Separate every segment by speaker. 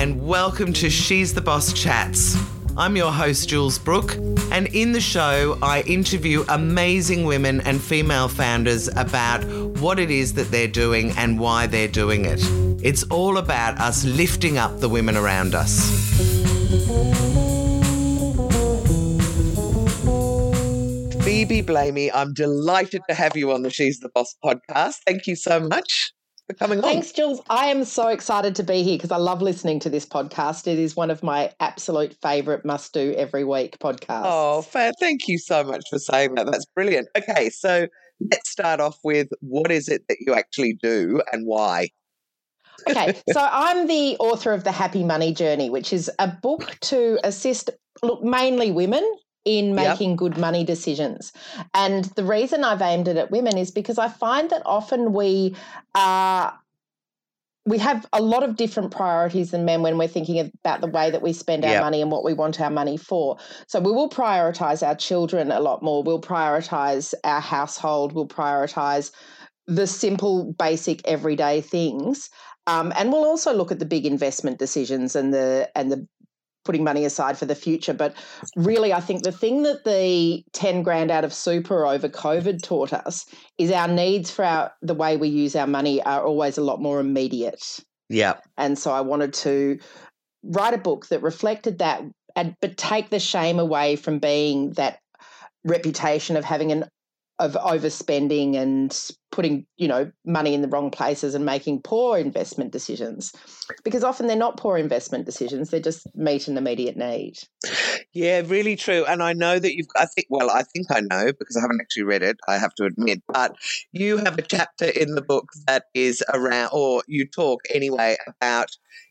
Speaker 1: and welcome to She's the Boss Chats. I'm your host, Jules Brooke, and in the show, I interview amazing women and female founders about what it is that they're doing and why they're doing it. It's all about us lifting up the women around us. Phoebe Blamey, I'm delighted to have you on the She's the Boss podcast. Thank you so much for coming on.
Speaker 2: Thanks, Jules. I am so excited to be here because I love listening to this podcast. It is one of my absolute favourite must do every week podcasts.
Speaker 1: Oh, fair. Thank you so much for saying that. That's brilliant. Okay, so let's start off with what is it that you actually do and why?
Speaker 2: okay, so I'm the author of The Happy Money Journey, which is a book to assist look mainly women in making yep. good money decisions. And the reason I've aimed it at women is because I find that often we are we have a lot of different priorities than men when we're thinking about the way that we spend our yep. money and what we want our money for. So we will prioritize our children a lot more. We'll prioritize our household. We'll prioritize the simple, basic, everyday things. Um, and we'll also look at the big investment decisions and the and the putting money aside for the future. But really, I think the thing that the 10 grand out of super over COVID taught us is our needs for our, the way we use our money are always a lot more immediate.
Speaker 1: Yeah.
Speaker 2: And so I wanted to write a book that reflected that, and, but take the shame away from being that reputation of having an of overspending and putting you know money in the wrong places and making poor investment decisions. Because often they're not poor investment decisions they're just meet an immediate need.
Speaker 1: Yeah really true. And i know that you've i think well i think i know because i haven't actually read it i have to admit but you have a chapter in the book that is around or you talk anyway about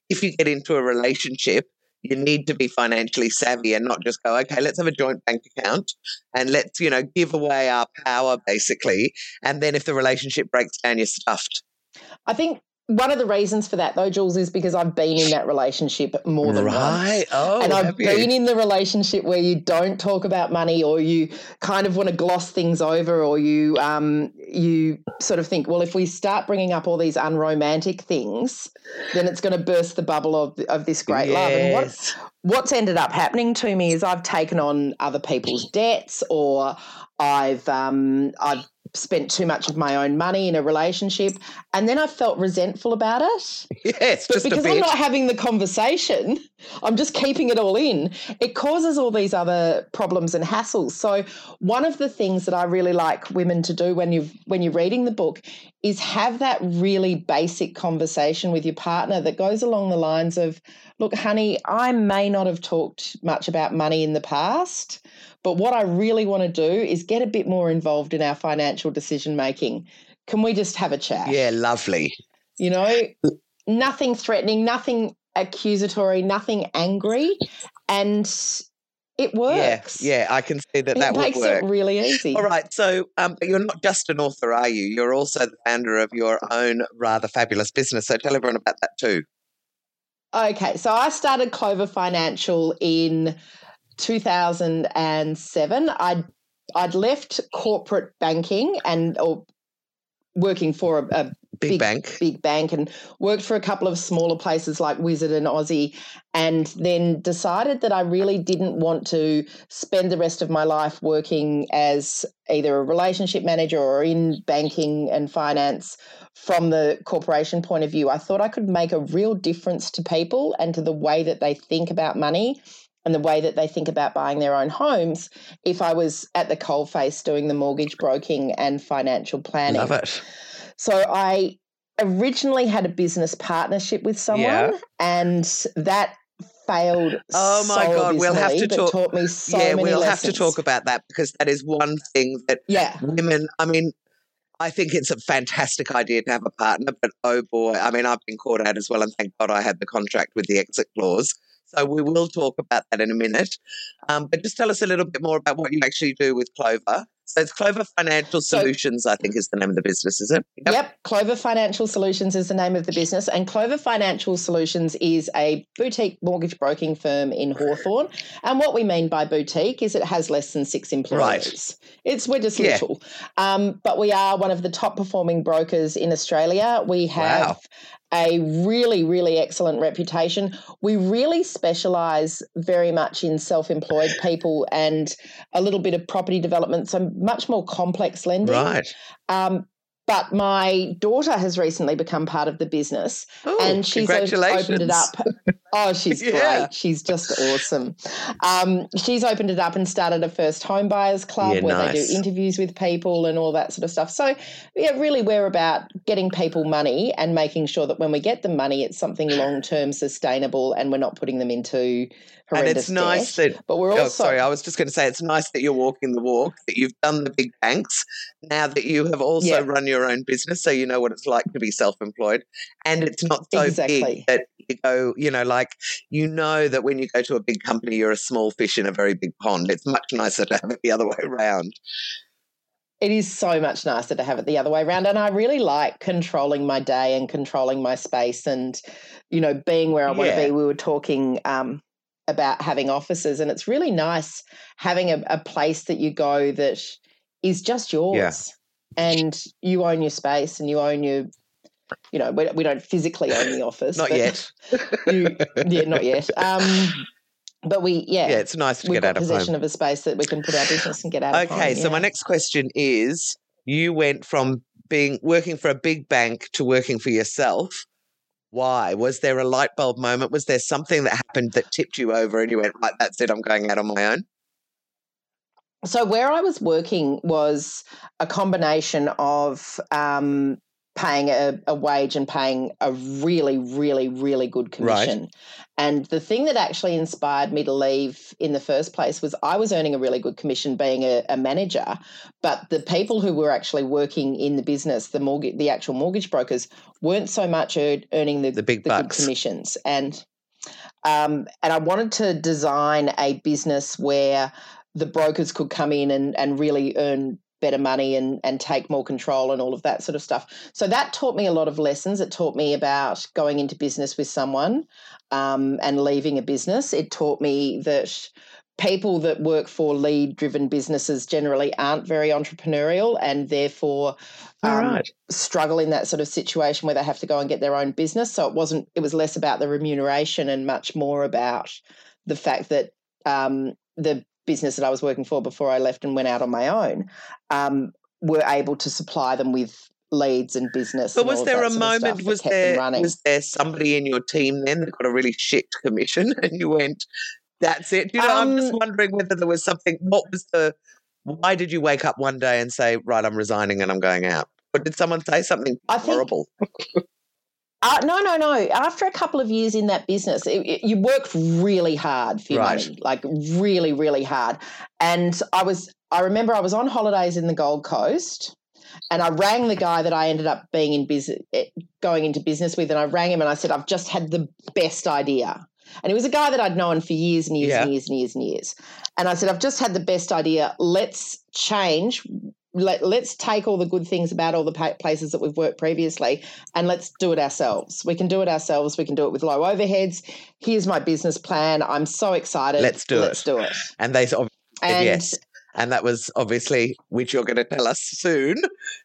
Speaker 1: if you get into a relationship you need to be financially savvy and not just go, okay, let's have a joint bank account and let's, you know, give away our power basically. And then if the relationship breaks down, you're stuffed.
Speaker 2: I think one of the reasons for that, though, Jules, is because I've been in that relationship more than
Speaker 1: right.
Speaker 2: once.
Speaker 1: Oh,
Speaker 2: and I've been in the relationship where you don't talk about money, or you kind of want to gloss things over, or you um, you sort of think, well, if we start bringing up all these unromantic things, then it's going to burst the bubble of of this great
Speaker 1: yes.
Speaker 2: love. And what what's ended up happening to me is I've taken on other people's debts, or I've um, I've spent too much of my own money in a relationship and then I felt resentful about it.
Speaker 1: Yes,
Speaker 2: but because I'm not having the conversation, I'm just keeping it all in. It causes all these other problems and hassles. So one of the things that I really like women to do when you when you're reading the book is have that really basic conversation with your partner that goes along the lines of, look, honey, I may not have talked much about money in the past, but what I really want to do is get a bit more involved in our financial decision making. Can we just have a chat?
Speaker 1: Yeah, lovely.
Speaker 2: You know, nothing threatening, nothing accusatory, nothing angry. And it works.
Speaker 1: Yeah, yeah, I can see that it that
Speaker 2: makes
Speaker 1: it
Speaker 2: really easy.
Speaker 1: All right, so um, you're not just an author, are you? You're also the founder of your own rather fabulous business. So tell everyone about that too.
Speaker 2: Okay, so I started Clover Financial in 2007. I'd I'd left corporate banking and or working for a, a
Speaker 1: big, big, bank,
Speaker 2: big bank, and worked for a couple of smaller places like Wizard and Aussie, and then decided that I really didn't want to spend the rest of my life working as either a relationship manager or in banking and finance from the corporation point of view. I thought I could make a real difference to people and to the way that they think about money and the way that they think about buying their own homes if I was at the coalface doing the mortgage broking and financial planning.
Speaker 1: Love it.
Speaker 2: So I originally had a business partnership with someone yeah. and that failed
Speaker 1: oh my god we'll have to talk
Speaker 2: taught me so
Speaker 1: yeah we'll
Speaker 2: lessons.
Speaker 1: have to talk about that because that is one thing that
Speaker 2: yeah
Speaker 1: women i mean I think it's a fantastic idea to have a partner, but oh boy, I mean, I've been caught out as well, and thank God I had the contract with the exit clause. So we will talk about that in a minute. Um, but just tell us a little bit more about what you actually do with Clover. So it's Clover Financial Solutions, so, I think, is the name of the business, is it?
Speaker 2: Yep. yep. Clover Financial Solutions is the name of the business. And Clover Financial Solutions is a boutique mortgage broking firm in Hawthorn. And what we mean by boutique is it has less than six employees. Right. It's we're just yeah. little. Um, but we are one of the top performing brokers in Australia. We have a really, really excellent reputation. We really specialize very much in self employed people and a little bit of property development, so much more complex lending.
Speaker 1: Right.
Speaker 2: Um, but my daughter has recently become part of the business
Speaker 1: Oh,
Speaker 2: and she's opened it up. Oh, she's
Speaker 1: Yeah.
Speaker 2: great. She's just awesome. Um, she's opened it up and started a first home buyers club
Speaker 1: Yeah,
Speaker 2: where they do interviews with people and all that sort of stuff. So, yeah, really, we're about getting people money and making sure that when we get them money, it's something long term sustainable and we're not putting them into
Speaker 1: And it's nice
Speaker 2: debt.
Speaker 1: that
Speaker 2: But we're
Speaker 1: Oh,
Speaker 2: also
Speaker 1: sorry, I was just going to say it's nice that you're walking the walk, that you've done the big banks, now that you have also
Speaker 2: Yeah.
Speaker 1: run your own business, so you know what it's like to be self employed. And it's not so
Speaker 2: Exactly.
Speaker 1: big that you go, you know, like you know that when you go to a big company, you're a small fish in a very big pond. It's much nicer to have it the other way around.
Speaker 2: It is so much nicer to have it the other way around. And I really like controlling my day and controlling my space and, you know, being where I want to be. We were talking um, about having offices, and it's really nice having a, a place that you go that is just yours. And you own your space and you own your, you know, we, we don't physically own the office.
Speaker 1: Not yet.
Speaker 2: You, yeah, not yet. Um, but we, yeah,
Speaker 1: Yeah, it's nice to
Speaker 2: we've
Speaker 1: get
Speaker 2: got
Speaker 1: out of
Speaker 2: possession
Speaker 1: home.
Speaker 2: of a space that we can put our business and get out of.
Speaker 1: Okay, so my next question is you went from being working for a big bank to working for yourself. Why? Was there a light bulb moment? Was there something that happened that tipped you over and you went, right, that's it, I'm going out on my own?
Speaker 2: So where I was working was a combination of um, paying a, a wage and paying a really, really, really good
Speaker 1: Right.
Speaker 2: commission. And the thing that actually inspired me to leave in the first place was I was earning a really good commission being a, a manager, but the people who were actually working in the business, the mortgage, the actual mortgage brokers, weren't so much ear- earning the,
Speaker 1: The big
Speaker 2: the good commissions. And um, and I wanted to design a business where the brokers could come in and, and really earn better money and, and take more control and all of that sort of stuff. So that taught me a lot of lessons. It taught me about going into business with someone um, and leaving a business. It taught me that people that work for lead driven businesses generally aren't very entrepreneurial and therefore um,
Speaker 1: right.
Speaker 2: struggle in that sort of situation where they have to go and get their own business. So it wasn't, it was less about the remuneration and much more about the fact that um, the business that I was working for before I left and went out on my own um, were able to supply them with leads and business.
Speaker 1: But
Speaker 2: and
Speaker 1: was there a moment, was there was there somebody in your team then that got a really shit commission and you went, that's it? You know, I'm just
Speaker 2: Um,
Speaker 1: wondering whether there was something, what was the, why did you wake up one day and say, right, I'm resigning and I'm going out? Or did someone say something
Speaker 2: I think
Speaker 1: horrible?
Speaker 2: Uh, no, no, no. After a couple of years in that business, it, it- you worked really hard for your
Speaker 1: Right.
Speaker 2: money, like really, really hard. And I was, I remember I was on holidays in the Gold Coast, and I rang the guy that I ended up being in business, going into business with, and I rang him and I said, I've just had the best idea. And he was a guy that I'd known for years and years
Speaker 1: Yeah.
Speaker 2: and years and years and years. And I said, I've just had the best idea. Let's change. Let, let's take all the good things about all the places that we've worked previously and let's do it ourselves. We can do it ourselves. We can do it with low overheads. Here's my business plan. I'm so excited.
Speaker 1: Let's do
Speaker 2: let's
Speaker 1: it.
Speaker 2: do it.
Speaker 1: And they of
Speaker 2: And
Speaker 1: yes. And that was obviously, which you're going to tell us soon,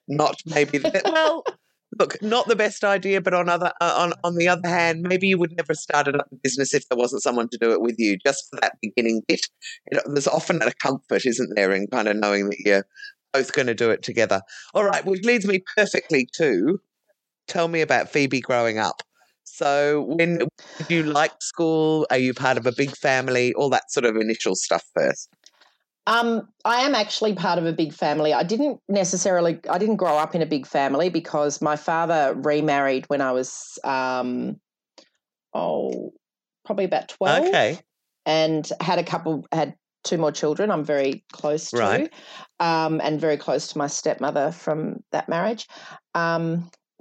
Speaker 1: not maybe, the, well, look, not the best idea, but on other uh, on on the other hand, maybe you would never have started up a business if there wasn't someone to do it with you, just for that beginning bit. You know, there's often a comfort, isn't there, in kind of knowing that you're both going to do it together. All right, which leads me perfectly to tell me about Phoebe growing up. So, when did you like school? Are you part of a big family? All that sort of initial stuff first.
Speaker 2: Um, I am actually part of a big family. I didn't necessarily, I didn't grow up in a big family because my father remarried when I was, um, oh, probably about 12
Speaker 1: Okay.
Speaker 2: and had a couple, had two more children I'm very close to,
Speaker 1: Right.
Speaker 2: um, and very close to my stepmother from that marriage. Um,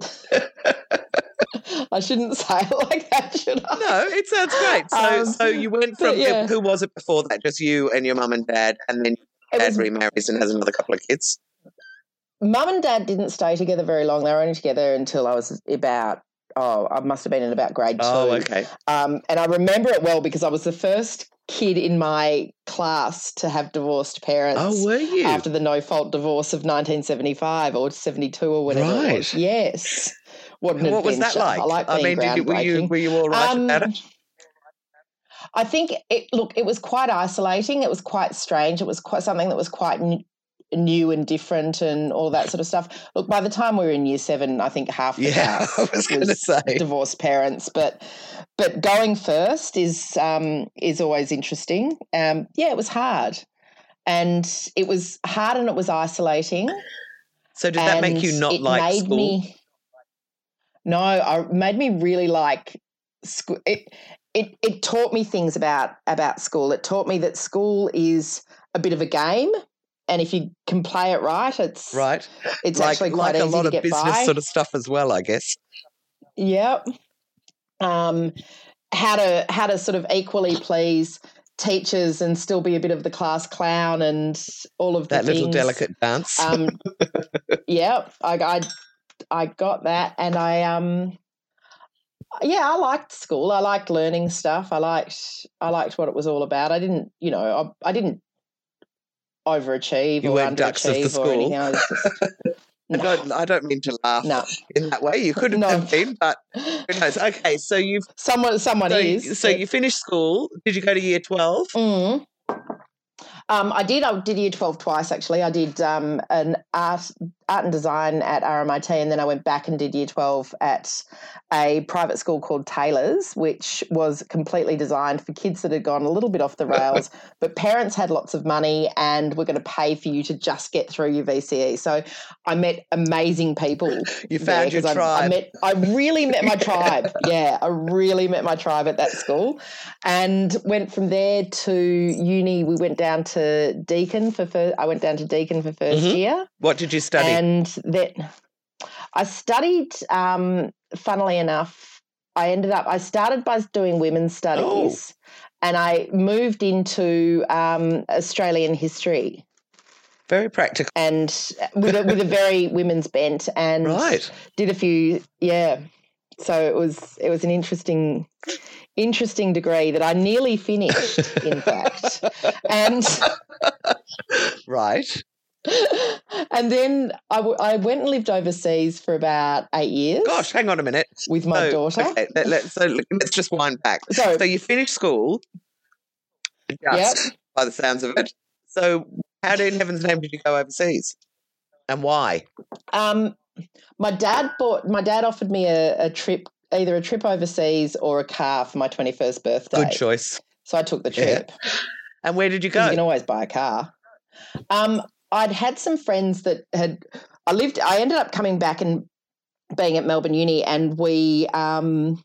Speaker 2: I shouldn't say it like that, should I?
Speaker 1: No, it sounds great. So,
Speaker 2: Um,
Speaker 1: so you went from
Speaker 2: yeah.
Speaker 1: who was it before that? Just you and your mum and dad, and then
Speaker 2: It
Speaker 1: dad
Speaker 2: was
Speaker 1: remarries and has another couple of kids.
Speaker 2: Mum and dad didn't stay together very long. They were only together until I was about, oh, I must have been in about grade two.
Speaker 1: Oh, okay.
Speaker 2: Um, and I remember it well because I was the first kid in my class to have divorced parents
Speaker 1: Oh, were you?
Speaker 2: after the no fault divorce of 1975 or 72 or whatever.
Speaker 1: Right.
Speaker 2: Yes. what an
Speaker 1: what was that like?
Speaker 2: I like being
Speaker 1: mean, did you, were you were you all right
Speaker 2: Um,
Speaker 1: about it?
Speaker 2: I think it look it was quite isolating. It was quite strange. It was quite something that was quite new and different and all that sort of stuff. Look, by the time we were in year seven, I think half the
Speaker 1: Yeah, I was
Speaker 2: was
Speaker 1: say.
Speaker 2: divorced parents. But but going first is um, is always interesting. Um, yeah, it was hard, and it was hard and it was isolating.
Speaker 1: So did that make you not like school?
Speaker 2: Me, no, I it made me really like school. It it it taught me things about about school. It taught me that school is a bit of a game, and if you can play it right, it's
Speaker 1: right?
Speaker 2: It's
Speaker 1: like
Speaker 2: actually quite
Speaker 1: like a
Speaker 2: easy
Speaker 1: lot
Speaker 2: to
Speaker 1: of
Speaker 2: get
Speaker 1: business
Speaker 2: by.
Speaker 1: sort of stuff as well, I guess.
Speaker 2: Yep. Um, how to how to sort of equally please teachers and still be a bit of the class clown and all of the
Speaker 1: That little delicate dance.
Speaker 2: Um, yeah, I, I I got that, and I um, yeah, I liked school. I liked learning stuff. I liked I liked what it was all about. I didn't, you know, I, I didn't overachieve
Speaker 1: You
Speaker 2: or
Speaker 1: weren't ducks of the
Speaker 2: underachieve or anything. I just
Speaker 1: I don't I don't mean to laugh
Speaker 2: no.
Speaker 1: in that way. You could
Speaker 2: No.
Speaker 1: have been, but who knows? Okay, so you've
Speaker 2: Someone someone
Speaker 1: so,
Speaker 2: is.
Speaker 1: so
Speaker 2: but-
Speaker 1: you finished school. Did you go to year twelve?
Speaker 2: Mm. Um, I did. I did year twelve twice actually. I did um, an art art and design at RMIT, and then I went back and did year twelve at a private school called Taylor's, which was completely designed for kids that had gone a little bit off the rails, but parents had lots of money and were going to pay for you to just get through your VCE. So I met amazing people.
Speaker 1: You found your
Speaker 2: I,
Speaker 1: tribe.
Speaker 2: I met. I really met my tribe. Yeah, I really met my tribe at that school, and went from there to uni. We went down to Deakin for first. I went down to Deakin for 1st
Speaker 1: Mhm.
Speaker 2: year,
Speaker 1: what did you study?
Speaker 2: and then I studied. Um, funnily enough, I ended up. I started by doing women's studies, and I moved into um, Australian history,
Speaker 1: Very practical.
Speaker 2: and with a, with a very women's bent, and
Speaker 1: Right.
Speaker 2: did a few yeah so it was it was an interesting interesting degree that i nearly finished in fact and
Speaker 1: Right.
Speaker 2: and then I, w- I went and lived overseas for about eight years
Speaker 1: Gosh, hang on a minute.
Speaker 2: with my
Speaker 1: So,
Speaker 2: daughter
Speaker 1: Okay, let, let, so let's just wind back.
Speaker 2: so,
Speaker 1: So you finished school. Just by the sounds of it. So how in heaven's name did you go overseas? And why?
Speaker 2: um my dad bought my dad offered me a, a trip either a trip overseas or a car for my 21st birthday
Speaker 1: Good choice.
Speaker 2: so i took the
Speaker 1: Yeah.
Speaker 2: trip
Speaker 1: And where did you go?
Speaker 2: You can always buy a car. Um, I'd had some friends that had. I lived. I ended up coming back and being at Melbourne Uni, and we. Um,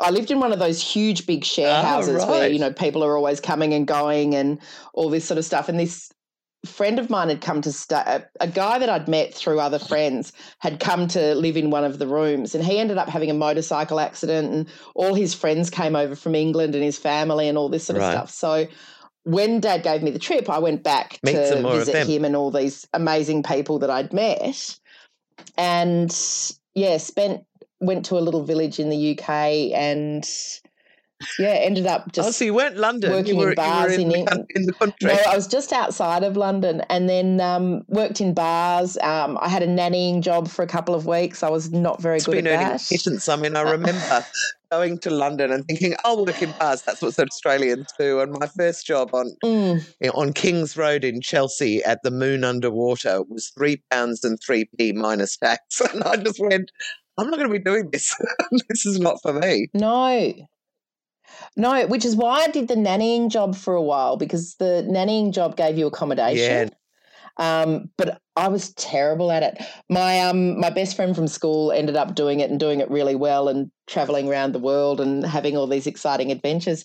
Speaker 2: I lived in one of those huge big share
Speaker 1: Ah,
Speaker 2: houses where
Speaker 1: right.
Speaker 2: you know people are always coming and going and all this sort of stuff. And this friend of mine had come to stay. A, a guy that I'd met through other friends had come to live in one of the rooms, and he ended up having a motorcycle accident, and all his friends came over from England and his family and all this sort of stuff. So when Dad gave me the trip, I went back
Speaker 1: Meet
Speaker 2: to
Speaker 1: some more of
Speaker 2: visit him and all these amazing people that I'd met, and yeah, spent went to a little village in the UK and yeah, ended up just
Speaker 1: oh, so you weren't London.
Speaker 2: working
Speaker 1: you were,
Speaker 2: in bars
Speaker 1: in,
Speaker 2: in
Speaker 1: the, in the country.
Speaker 2: no, I was just outside of London and then um, worked in bars. Um, I had a nannying job for a couple of weeks. I was not very
Speaker 1: it's
Speaker 2: good
Speaker 1: been
Speaker 2: at
Speaker 1: earning
Speaker 2: that.
Speaker 1: pittance. I mean, I remember going to London and thinking, I'll work in bars. That's what Australians do. And my first job on
Speaker 2: Mm,
Speaker 1: on Kings Road in Chelsea at the Moon Underwater was three pounds and three p minus tax. And I just went, I'm not going to be doing this. this is not for me.
Speaker 2: no. No, which is why I did the nannying job for a while because the nannying job gave you accommodation. Yeah. Um, but I was terrible at it. My um my best friend from school ended up doing it and doing it really well and traveling around the world and having all these exciting adventures.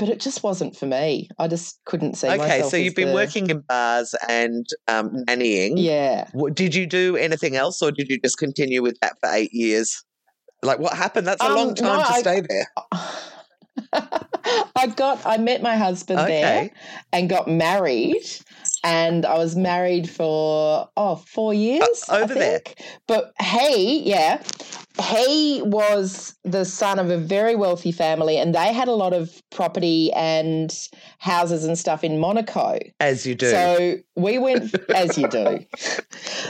Speaker 2: But it just wasn't for me. I just couldn't see
Speaker 1: Okay,
Speaker 2: myself.
Speaker 1: so you've been
Speaker 2: the-
Speaker 1: working in bars and um, nannying.
Speaker 2: Yeah.
Speaker 1: Did you do anything else, or did you just continue with that for eight years? Like, what happened? That's a
Speaker 2: Um,
Speaker 1: long
Speaker 2: no,
Speaker 1: time to
Speaker 2: I-
Speaker 1: stay there.
Speaker 2: I got I met my husband there and got married and I was married for oh four years I
Speaker 1: over there?
Speaker 2: think. But he, yeah, he was the son of a very wealthy family, and they had a lot of property and houses and stuff in Monaco.
Speaker 1: As you do.
Speaker 2: So we went, as you do.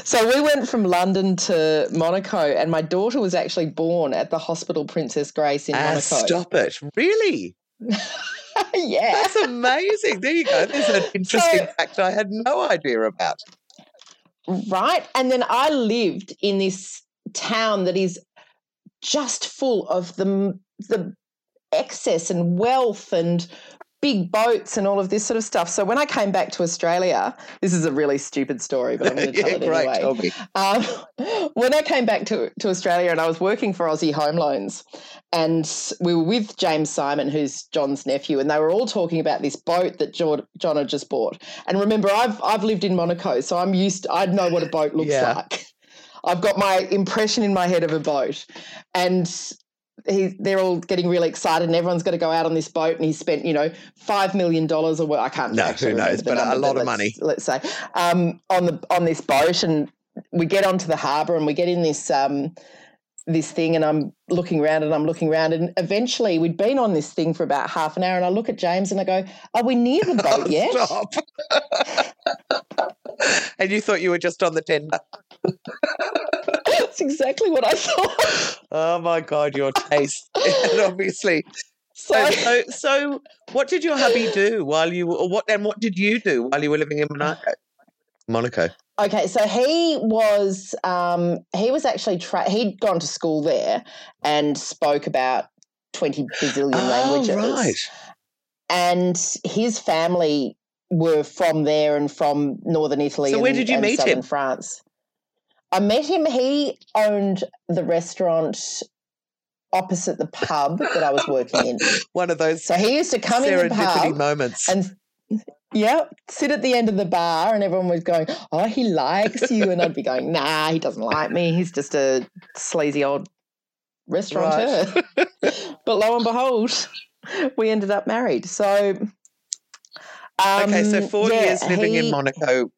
Speaker 2: So we went from London to Monaco, and my daughter was actually born at the Hospital Princess Grace in
Speaker 1: Ah,
Speaker 2: Monaco.
Speaker 1: stop it. Really?
Speaker 2: yeah.
Speaker 1: That's amazing. There you go. There's an interesting
Speaker 2: So-
Speaker 1: fact I had no idea about.
Speaker 2: Right. And then I lived in this town that is just full of the, the excess and wealth and big boats and all of this sort of stuff. So when I came back to Australia, this is a really stupid story, but I'm going to tell
Speaker 1: yeah,
Speaker 2: it
Speaker 1: great.
Speaker 2: anyway. Um, when I came back to, to Australia and I was working for Aussie Home Loans, and we were with James Symond, who's John's nephew, and they were all talking about this boat that John, John had just bought. And remember, I've I've lived in Monaco, so I'm used. To, I know what a boat looks
Speaker 1: Yeah.
Speaker 2: like. I've got my impression in my head of a boat, and he, they're all getting really excited, and everyone's got to go out on this boat. And he spent, you know, five million dollars or what I can't.
Speaker 1: No, who knows, but a
Speaker 2: number,
Speaker 1: lot of
Speaker 2: let's-
Speaker 1: money.
Speaker 2: Let's say um, on the on this boat, and we get onto the harbour, and we get in this. Um, this thing and I'm looking around and I'm looking around and eventually we'd been on this thing for about half an hour and I look at James and I go, Are we near the boat yet?
Speaker 1: Stop. and you thought you were just on the tender.
Speaker 2: That's exactly what I thought.
Speaker 1: Oh my God, your taste. and obviously.
Speaker 2: So
Speaker 1: So, so, so, what did your hubby do while you were, or what, and what did you do while you were living in Monaco? Monaco.
Speaker 2: Okay, so he was um, he was actually tra- he'd gone to school there and spoke about twenty bazillion languages,
Speaker 1: Oh, right.
Speaker 2: and his family were from there and from northern Italy.
Speaker 1: So where did you
Speaker 2: and
Speaker 1: meet
Speaker 2: southern
Speaker 1: him?
Speaker 2: France. I met him. He owned the restaurant opposite the pub that I was working in.
Speaker 1: One of those
Speaker 2: So he used to come in the pub
Speaker 1: moments.
Speaker 2: and yeah, sit at the end of the bar, and everyone was going, "Oh, he likes you," and I'd be going, "Nah, he doesn't like me. He's just a sleazy old restaurateur." but lo and behold, we ended up married. So,
Speaker 1: okay, so
Speaker 2: um,
Speaker 1: four
Speaker 2: yeah,
Speaker 1: years living in Monaco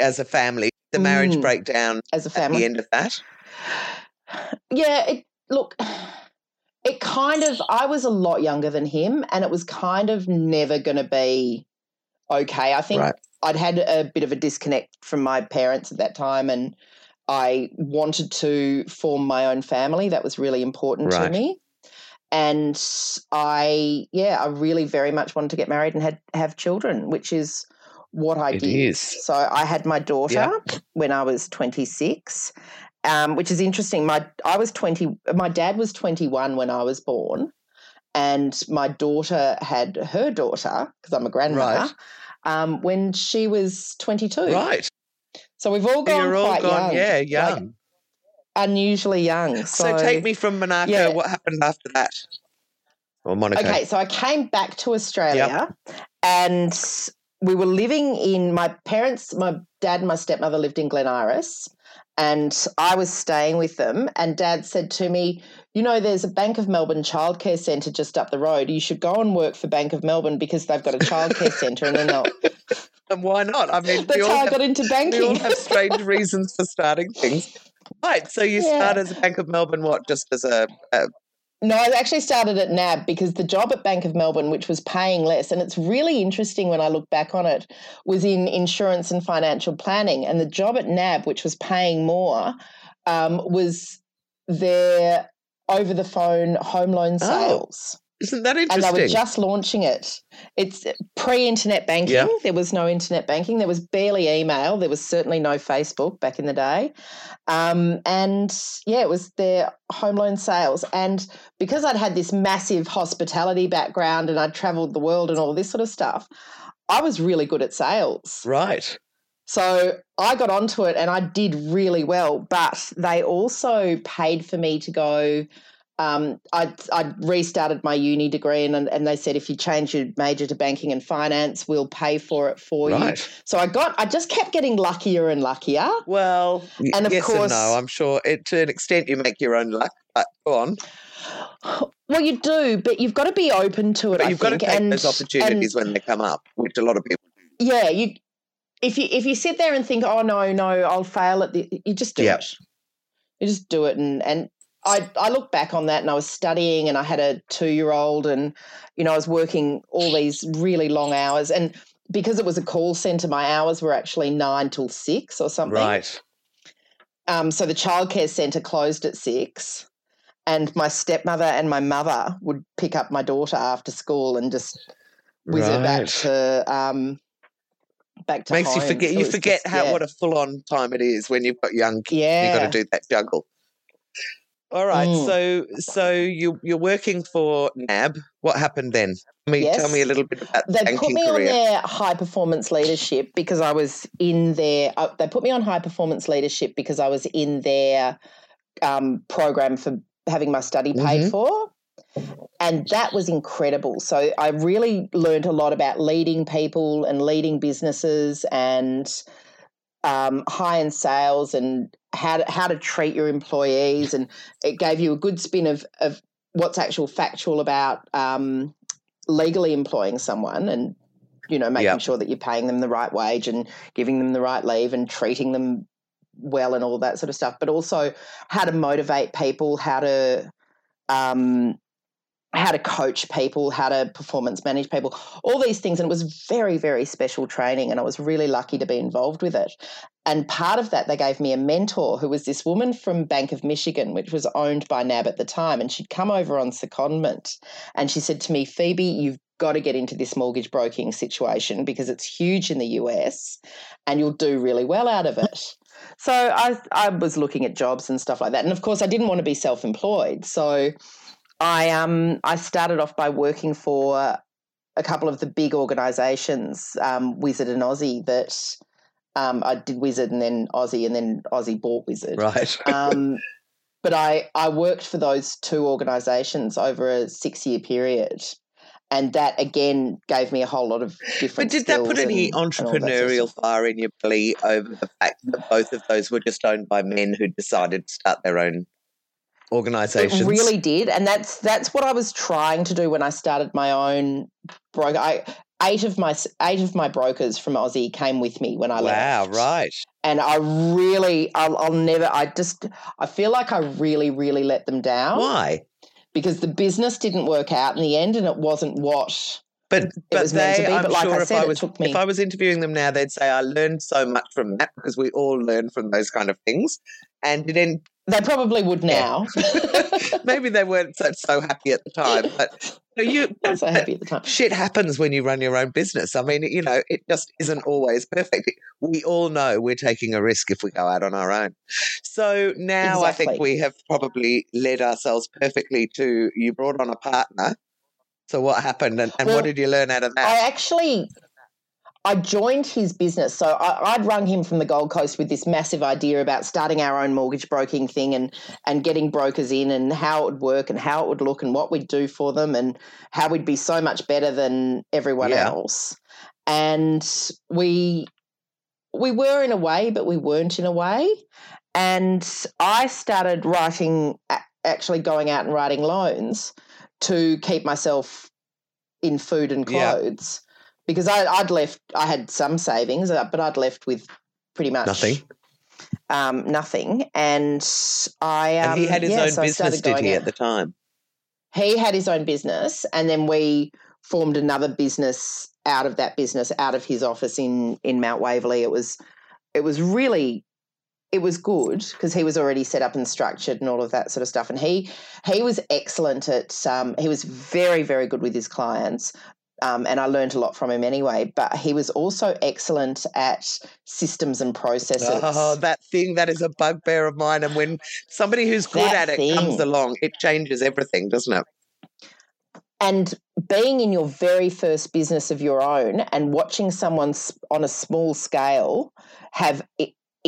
Speaker 1: as a family. The marriage
Speaker 2: Mm.
Speaker 1: breakdown
Speaker 2: as a family.
Speaker 1: at the end of that.
Speaker 2: Yeah, it look it kind of I was a lot younger than him and it was kind of never going to be okay. I think
Speaker 1: Right.
Speaker 2: I'd had a bit of a disconnect from my parents at that time and I wanted to form my own family. That was really important
Speaker 1: Right.
Speaker 2: to me. And I yeah, I really very much wanted to get married and had have children, which is what I
Speaker 1: It
Speaker 2: did.
Speaker 1: is.
Speaker 2: So I had my daughter
Speaker 1: Yeah.
Speaker 2: when I was 26 um, which is interesting. My I was twenty. My dad was twenty one when I was born, and my daughter had her daughter because I'm a grandmother.
Speaker 1: Right.
Speaker 2: Um, when she was twenty two.
Speaker 1: Right.
Speaker 2: So we've all gone
Speaker 1: You're all
Speaker 2: quite
Speaker 1: gone,
Speaker 2: young.
Speaker 1: yeah,
Speaker 2: like unusually young.
Speaker 1: so,
Speaker 2: So,
Speaker 1: take me from Monaco.
Speaker 2: yeah.
Speaker 1: What happened after that? Or Monaco.
Speaker 2: Okay, so I came back to Australia and we were living in my parents, my dad and my stepmother lived in Glen Iris, and I was staying with them. And dad said to me, You know, there's a Bank of Melbourne childcare centre just up the road. You should go and work for Bank of Melbourne because they've got a childcare centre and then they'll.
Speaker 1: And why not? I mean,
Speaker 2: That's how I
Speaker 1: have,
Speaker 2: got into banking.
Speaker 1: we all have strange reasons for starting things. Right. So you
Speaker 2: Yeah.
Speaker 1: start as a Bank of Melbourne, what? Just as a, a
Speaker 2: No, I actually started at NAB because the job at Bank of Melbourne, which was paying less, and it's really interesting when I look back on it, was in insurance and financial planning. And the job at NAB, which was paying more, um, was their over the phone home loan
Speaker 1: Oh,
Speaker 2: sales.
Speaker 1: Isn't that interesting?
Speaker 2: and they were just launching it. It's pre-internet banking.
Speaker 1: Yeah.
Speaker 2: There was no internet banking. There was barely email. There was certainly no Facebook back in the day. Um, and yeah, it was their home loan sales. And because I'd had this massive hospitality background and I'd traveled the world and all this sort of stuff, I was really good at sales.
Speaker 1: right.
Speaker 2: So I got onto it and I did really well, but they also paid for me to go. Um, I I restarted my uni degree and and they said if you change your major to banking and finance, we'll pay for it for you. So I got I just kept getting luckier and luckier.
Speaker 1: Well,
Speaker 2: And of
Speaker 1: yes and
Speaker 2: course-
Speaker 1: no. I'm sure it, to an extent you make your own luck. But go on.
Speaker 2: Well, you do, but you've got to be open to it.
Speaker 1: But
Speaker 2: I
Speaker 1: you've got to
Speaker 2: think.
Speaker 1: take
Speaker 2: and,
Speaker 1: those opportunities
Speaker 2: and-
Speaker 1: when they come up, which a lot of people
Speaker 2: yeah, you if you if you sit there and think, oh no, no, I'll fail at the, you just do
Speaker 1: Yeah.
Speaker 2: it. You just do it, and and I, I look back on that and I was studying and I had a two year old and, you know, I was working all these really long hours. And because it was a call center, my hours were actually nine till six or something.
Speaker 1: Right.
Speaker 2: Um, so the childcare centre closed at six, and my stepmother and my mother would pick up my daughter after school and just whiz her back to um, back to
Speaker 1: Makes you forget.
Speaker 2: So
Speaker 1: You forget
Speaker 2: just-
Speaker 1: how
Speaker 2: yeah.
Speaker 1: what a full on time it is when you've got young kids.
Speaker 2: yeah.
Speaker 1: You've got to do that juggle. All right.
Speaker 2: Mm.
Speaker 1: So so you you're working for NAB. What happened then? I mean, tell me a little bit about
Speaker 2: They put me on their high performance leadership because I was in their. Uh, they put me on high performance leadership because I was in their um, program for having my study paid
Speaker 1: Mhm.
Speaker 2: for, and that was incredible. So I really learned a lot about leading people and leading businesses and um, high end sales and how to, how to treat your employees, and it gave you a good spin of of what's actual factual about um, legally employing someone and you know making
Speaker 1: Yep.
Speaker 2: sure that you're paying them the right wage and giving them the right leave and treating them well and all that sort of stuff but also how to motivate people how to um, how to coach people how to performance manage people all these things and it was very very special training and i was really lucky to be involved with it and part of that they gave me a mentor who was this woman from bank of michigan which was owned by nab at the time and she'd come over on secondment. And she said to me phoebe you've got to get into this mortgage broking situation because it's huge in the us and you'll do really well out of it. So I, I was looking at jobs and stuff like that. And of course i didn't want to be self-employed. So I um I started off by working for a couple of the big organisations, um, Wizard and Aussie. That um, I did Wizard and then Aussie, and then Aussie bought Wizard.
Speaker 1: Right.
Speaker 2: Um, but I I worked for those two organisations over a six year period, and that again gave me a whole lot of different.
Speaker 1: But did that put any
Speaker 2: and- and all that sort of
Speaker 1: entrepreneurial fire in your belly over the fact that both of those were just owned by men who decided to start their own organizations?
Speaker 2: It really did, and that's that's what I was trying to do when I started my own broker. I, eight of my eight of my brokers from Aussie came with me when I
Speaker 1: Wow,
Speaker 2: left.
Speaker 1: Wow, right.
Speaker 2: And I really, I'll, I'll never. I just, I feel like I really, really let them down
Speaker 1: Why?
Speaker 2: because the business didn't work out in the end, and it wasn't what
Speaker 1: But but
Speaker 2: was meant
Speaker 1: they,
Speaker 2: to be.
Speaker 1: I'm
Speaker 2: But like
Speaker 1: sure
Speaker 2: I
Speaker 1: if
Speaker 2: said,
Speaker 1: I
Speaker 2: it
Speaker 1: was if I was interviewing them now, they'd say I learned so much from that because we all learn from those kind of things. And it en-
Speaker 2: They probably would
Speaker 1: Yeah.
Speaker 2: now.
Speaker 1: maybe they weren't so, so happy at the time, but you,
Speaker 2: I'm so happy at the time.
Speaker 1: shit happens when you run your own business. I mean, you know, it just isn't always perfect. We all know we're taking a risk if we go out on our own. So now I think we have probably led ourselves perfectly to you brought on a partner. So what happened and, and
Speaker 2: Well,
Speaker 1: what did you learn out of that?
Speaker 2: I actually, I joined his business. So I, I'd rung him from the Gold Coast with this massive idea about starting our own mortgage broking thing and and getting brokers in and how it would work and how it would look and what we'd do for them and how we'd be so much better than everyone
Speaker 1: Yeah.
Speaker 2: else. And we we were in a way, but we weren't in a way. And I started writing, actually going out and writing loans to keep myself in food and
Speaker 1: Yeah.
Speaker 2: Because I, I'd left, I had some savings, uh, but I'd left with pretty much
Speaker 1: Nothing.
Speaker 2: Um, nothing. And I, um,
Speaker 1: and he had his
Speaker 2: yeah,
Speaker 1: own
Speaker 2: so
Speaker 1: business, did he,
Speaker 2: out-
Speaker 1: at the time?
Speaker 2: he had his own business and then we formed another business out of that business out of his office in in Mount Waverley it was it was really it was good because he was already set up and structured and all of that sort of stuff and he he was excellent at um, he was very very good with his clients um, and I learned a lot from him anyway but he was also excellent at systems and processes
Speaker 1: Oh, that thing that is a bugbear of mine. And when somebody who's good
Speaker 2: That
Speaker 1: at it comes along, it changes everything, doesn't it?
Speaker 2: and being in your very first business of your own and watching someone on a small scale have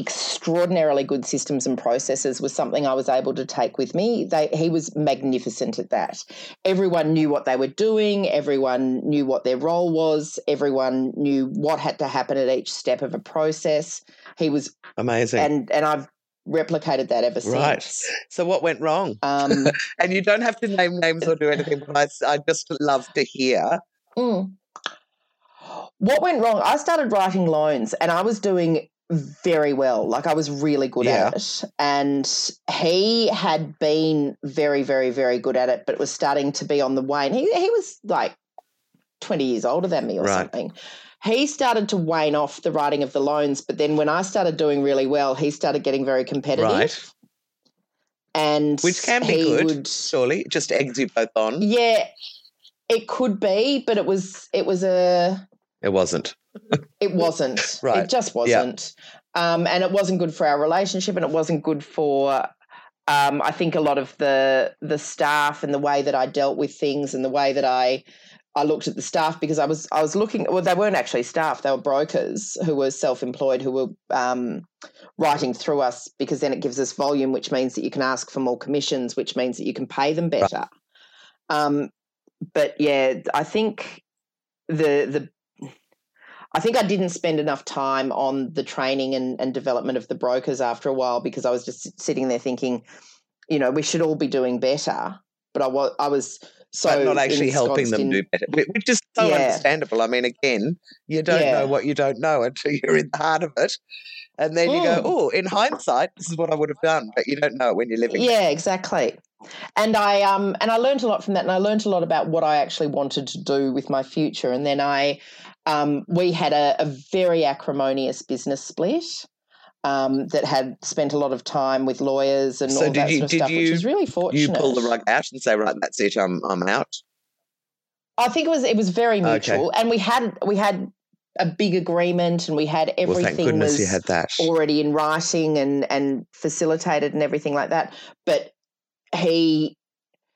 Speaker 2: extraordinarily good systems and processes was something I was able to take with me. They, he was magnificent at that. Everyone knew what they were doing, everyone knew what their role was, everyone knew what had to happen at each step of a process. He was
Speaker 1: Amazing.
Speaker 2: and and I've replicated that ever
Speaker 1: Right.
Speaker 2: since.
Speaker 1: so what went wrong?
Speaker 2: Um,
Speaker 1: And you don't have to name names or do anything, but I, I just love to hear.
Speaker 2: Mm. What went wrong? I started writing loans and I was doing very well. Like I was really good
Speaker 1: Yeah.
Speaker 2: at it. And he had been very, very, very good at it, but it was starting to be on the wane. He he was like 20 years older than me or
Speaker 1: Right.
Speaker 2: something. He started to wane off the writing of the loans, but then when I started doing really well, he started getting very competitive.
Speaker 1: Right.
Speaker 2: And
Speaker 1: Which can be good,
Speaker 2: would
Speaker 1: surely. Just eggs you both on.
Speaker 2: Yeah, it could be, but it was it was a
Speaker 1: It wasn't.
Speaker 2: It wasn't.
Speaker 1: Right.
Speaker 2: It just wasn't. Um, and it wasn't good for our relationship and it wasn't good for um, I think a lot of the the staff and the way that I dealt with things and the way that I I looked at the staff because I was I was looking well they weren't actually staff they were brokers who were self employed who were um, writing through us because then it gives us volume which means that you can ask for more commissions which means that you can pay them better. Um, but yeah, I think the the I think I didn't spend enough time on the training and, and development of the brokers after a while because I was just sitting there thinking, you know, we should all be doing better. But I was I was so
Speaker 1: but not actually helping them
Speaker 2: in-
Speaker 1: do better, which is so
Speaker 2: Yeah.
Speaker 1: understandable. I mean, again, you don't
Speaker 2: Yeah.
Speaker 1: know what you don't know until you're in the heart of it. And then you go,
Speaker 2: Mm.
Speaker 1: oh, in hindsight, this is what I would have done. But you don't know it when you're living. it.
Speaker 2: Yeah, exactly. And I um and I learned a lot from that, and I learned a lot about what I actually wanted to do with my future. And then I um we had a, a very acrimonious business split. Um, that had spent a lot of time with lawyers and
Speaker 1: So
Speaker 2: all that
Speaker 1: you-
Speaker 2: sort of
Speaker 1: did
Speaker 2: stuff, which was really fortunate.
Speaker 1: You pull the rug out and say, right, that's it, I'm, I'm out.
Speaker 2: I think it was it was very
Speaker 1: Okay.
Speaker 2: mutual, and we had we had a big agreement, and we had everything
Speaker 1: goodness
Speaker 2: was
Speaker 1: had that.
Speaker 2: already in writing and and facilitated and everything like that. But he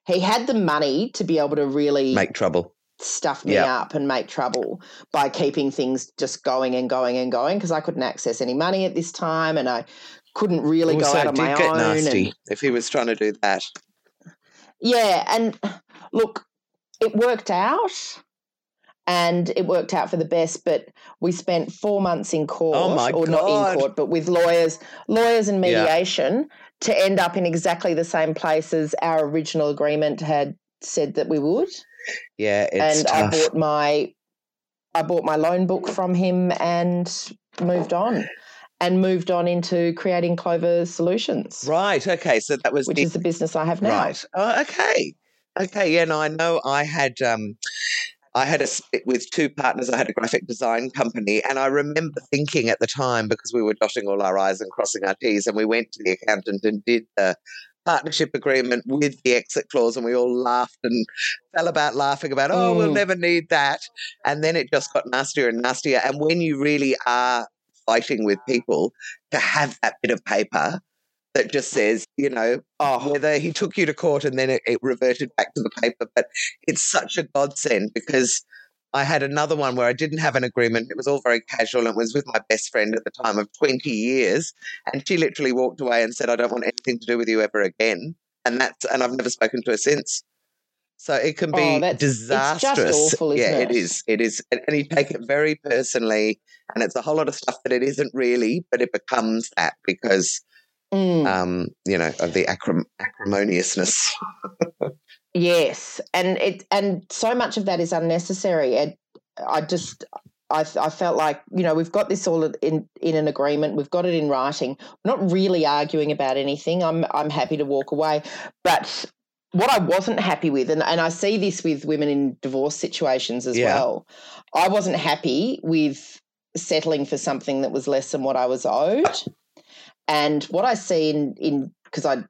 Speaker 2: he had the money to be able to really
Speaker 1: Make trouble.
Speaker 2: stuff me
Speaker 1: Yeah.
Speaker 2: up and make trouble by keeping things just going and going and going because I couldn't access any money at this time and I couldn't really go
Speaker 1: also,
Speaker 2: out on my
Speaker 1: get
Speaker 2: own.
Speaker 1: nasty
Speaker 2: And,
Speaker 1: if he was trying to do that.
Speaker 2: yeah, and look, it worked out. And it worked out for the best, but we spent four months in oh court,
Speaker 1: Oh
Speaker 2: or not in court, but with lawyers, lawyers and mediation to end up in exactly the same place as our original agreement had said that we would.
Speaker 1: Yeah, it's
Speaker 2: and
Speaker 1: tough.
Speaker 2: I bought my I bought my loan book from him and moved on. And moved on into creating Clover Solutions,
Speaker 1: right. Okay. So that was
Speaker 2: which
Speaker 1: the-
Speaker 2: is the business I have now.
Speaker 1: Right. Oh, okay. Okay. Yeah. No, I know. I had um, I had a with two partners. I had a graphic design company, and I remember thinking at the time because we were dotting all our i's and crossing our t's, and we went to the accountant and did the partnership agreement with the exit clause, and we all laughed and fell about laughing about, oh, we'll
Speaker 2: Mm.
Speaker 1: never need that, and then it just got nastier and nastier. And when you really are fighting with people to have that bit of paper that just says, you know,
Speaker 2: Oh,
Speaker 1: whether he took you to court and then it, it reverted back to the paper. But it's such a godsend because I had another one where I didn't have an agreement. It was all very casual and it was with my best friend at the time of 20 years. And she literally walked away and said, I don't want anything to do with you ever again. And that's, and I've never spoken to her since. So it can be
Speaker 2: Oh, that's- it's just
Speaker 1: disastrous.
Speaker 2: awful,
Speaker 1: yeah,
Speaker 2: it?
Speaker 1: it is. It is. And and you take it very personally. And it's a whole lot of stuff that it isn't really, but it becomes that because
Speaker 2: mm,
Speaker 1: um, you know, of the acrim- acrimoniousness.
Speaker 2: yes, and it and so much of that is unnecessary. And I just I, I felt like you know we've got this all in in an agreement. We've got it in writing. We're not really arguing about anything. I'm I'm happy to walk away, but what I wasn't happy with, and, and I see this with women in divorce situations as
Speaker 1: Yeah.
Speaker 2: well, I wasn't happy with settling for something that was less than what I was owed. And what I see in in because I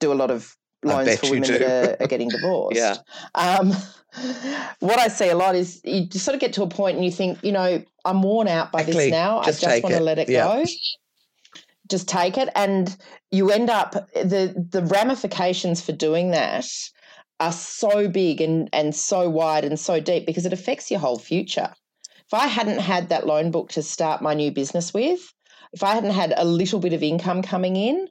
Speaker 2: do a lot of loans for women that are, are getting divorced.
Speaker 1: Yeah.
Speaker 2: Um, what I see a lot is you just sort of get to a point and you think, you know, I'm worn out by
Speaker 1: Exactly.
Speaker 2: this now.
Speaker 1: Just
Speaker 2: I just want to let it
Speaker 1: Yeah.
Speaker 2: go. Just take it, and you end up the the ramifications for doing that are so big and and so wide and so deep because it affects your whole future. If I hadn't had that loan book to start my new business with, if I hadn't had a little bit of income coming in,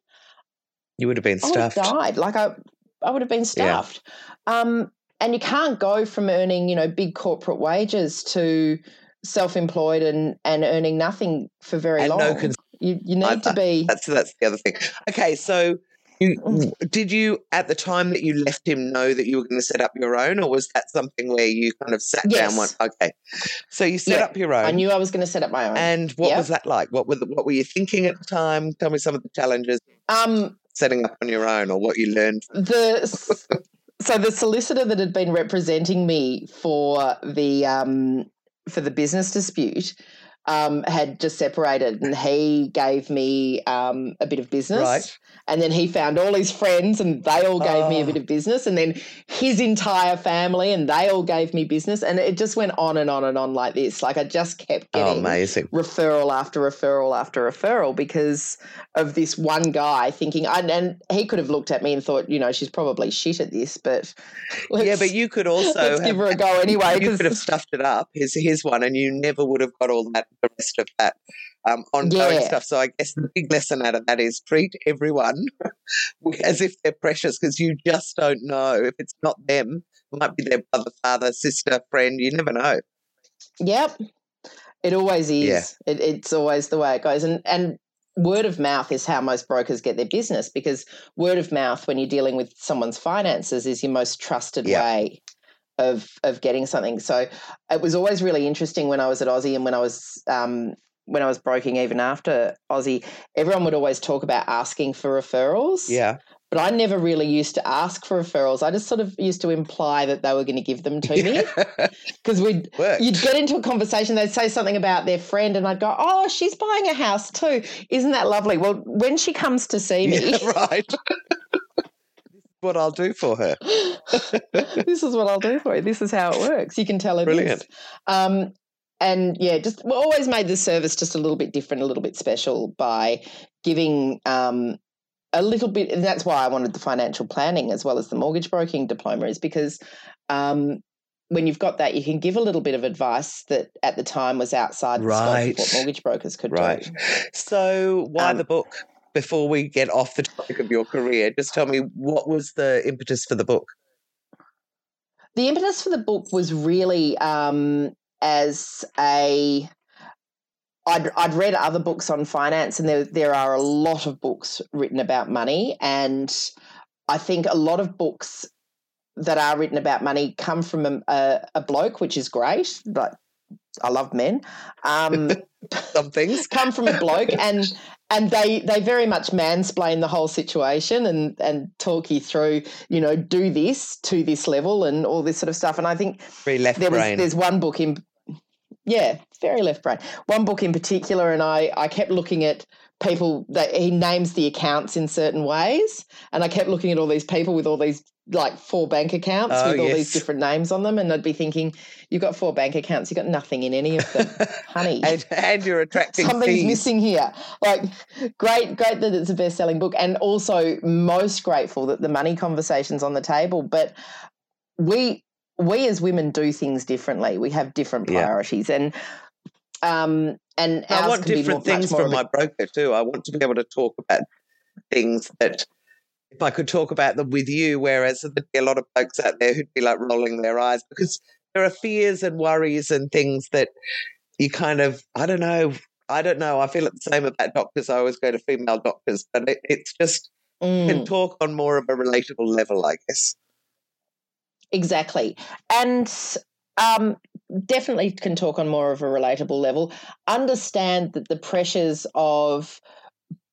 Speaker 1: You would have been
Speaker 2: I would have
Speaker 1: stuffed.
Speaker 2: died. Like I, I would have been
Speaker 1: Yeah.
Speaker 2: stuffed. Um, and you can't go from earning, you know, big corporate wages to self-employed and and earning nothing for very
Speaker 1: And
Speaker 2: long.
Speaker 1: no cons-
Speaker 2: you you need
Speaker 1: I-
Speaker 2: to be
Speaker 1: That's that's the other thing. Okay, so You, mm. did you, at the time that you left him, know that you were going to set up your own, or was that something where you kind of sat yes. down? One, okay, so you set yeah. up your own.
Speaker 2: I knew I was going to set up my own.
Speaker 1: And what yep. was that like? What were the, what were you thinking at the time? Tell me some of the challenges. Um, setting up on your own, or what you learned.
Speaker 2: The so the solicitor that had been representing me for the um, for the business dispute um, had just separated, and he gave me um, a bit of business. Right. And then he found all his friends, and they all gave oh. me a bit of oh. business. And then his entire family, and they all gave me business. And it just went on and on and on like this. Like I just kept oh, getting oh, amazing. referral after referral after referral because of this one guy thinking. And he could have looked at me and thought, you know, she's probably shit at this, but
Speaker 1: yeah, but you could also
Speaker 2: let's have, give her a go anyway.
Speaker 1: You could have stuffed it up. Here's his one, and you never would have got all that the rest of that um, ongoing yeah. stuff. So I guess the big lesson out of that is treat everyone as if they're precious because you just don't know if it's not them. It might be their brother, father, sister, friend. You never know.
Speaker 2: Yep, it always is. Yeah. It, it's always the way it goes, and and word of mouth is how most brokers get their business because word of mouth when you're dealing with someone's finances is your most trusted way of of getting something. So it was always really interesting when I was at Aussie and when I was um, when I was broking even after Aussie, everyone would always talk about asking for referrals.
Speaker 1: Yeah.
Speaker 2: But I never really used to ask for referrals. I just sort of used to imply that they were going to give them to me. Because we'd you'd get into a conversation, they'd say something about their friend, and I'd go, Oh, she's buying a house too. Isn't that lovely? Well, when she comes to see me.
Speaker 1: Yeah, right. what I'll do for her.
Speaker 2: this is what I'll do for you. This is how it works. You can tell her Brilliant. Um, and yeah, just we always made the service just a little bit different, a little bit special by giving um, a little bit. And that's why I wanted the financial planning as well as the mortgage broking diploma, is because um, when you've got that, you can give a little bit of advice that at the time was outside right. what mortgage brokers could
Speaker 1: right.
Speaker 2: do.
Speaker 1: So why um, the book? Before we get off the topic of your career, just tell me what was the impetus for the book?
Speaker 2: The impetus for the book was really um, as a I'd, I'd read other books on finance, and there there are a lot of books written about money, and I think a lot of books that are written about money come from a, a, a bloke, which is great. But I love men. Um,
Speaker 1: Some things
Speaker 2: come from a bloke, and and they they very much mansplain the whole situation and and talk you through, you know, do this to this level and all this sort of stuff. And I think
Speaker 1: very left there brain.
Speaker 2: Was, there's one book in yeah, very left brain. One book in particular, and I, I kept looking at people that he names the accounts in certain ways, and I kept looking at all these people with all these like four bank accounts oh, with all yes. these different names on them, and I'd be thinking, you've got four bank accounts, you've got nothing in any of them, honey,
Speaker 1: and, and, you're attracting
Speaker 2: something's missing here. Like, great, great that it's a best-selling book, and also most grateful that the money conversations on the table, but we we as women do things differently. We have different priorities, yeah. and um, and
Speaker 1: I want different more, things from my broker too. I want to be able to talk about things that if I could talk about them with you, whereas there'd be a lot of folks out there who'd be like rolling their eyes because there are fears and worries and things that you kind of I don't know. I don't know. I feel the same about doctors. I always go to female doctors, but it, it's just mm. can talk on more of a relatable level, I guess.
Speaker 2: Exactly. And um, definitely can talk on more of a relatable level. Understand that the pressures of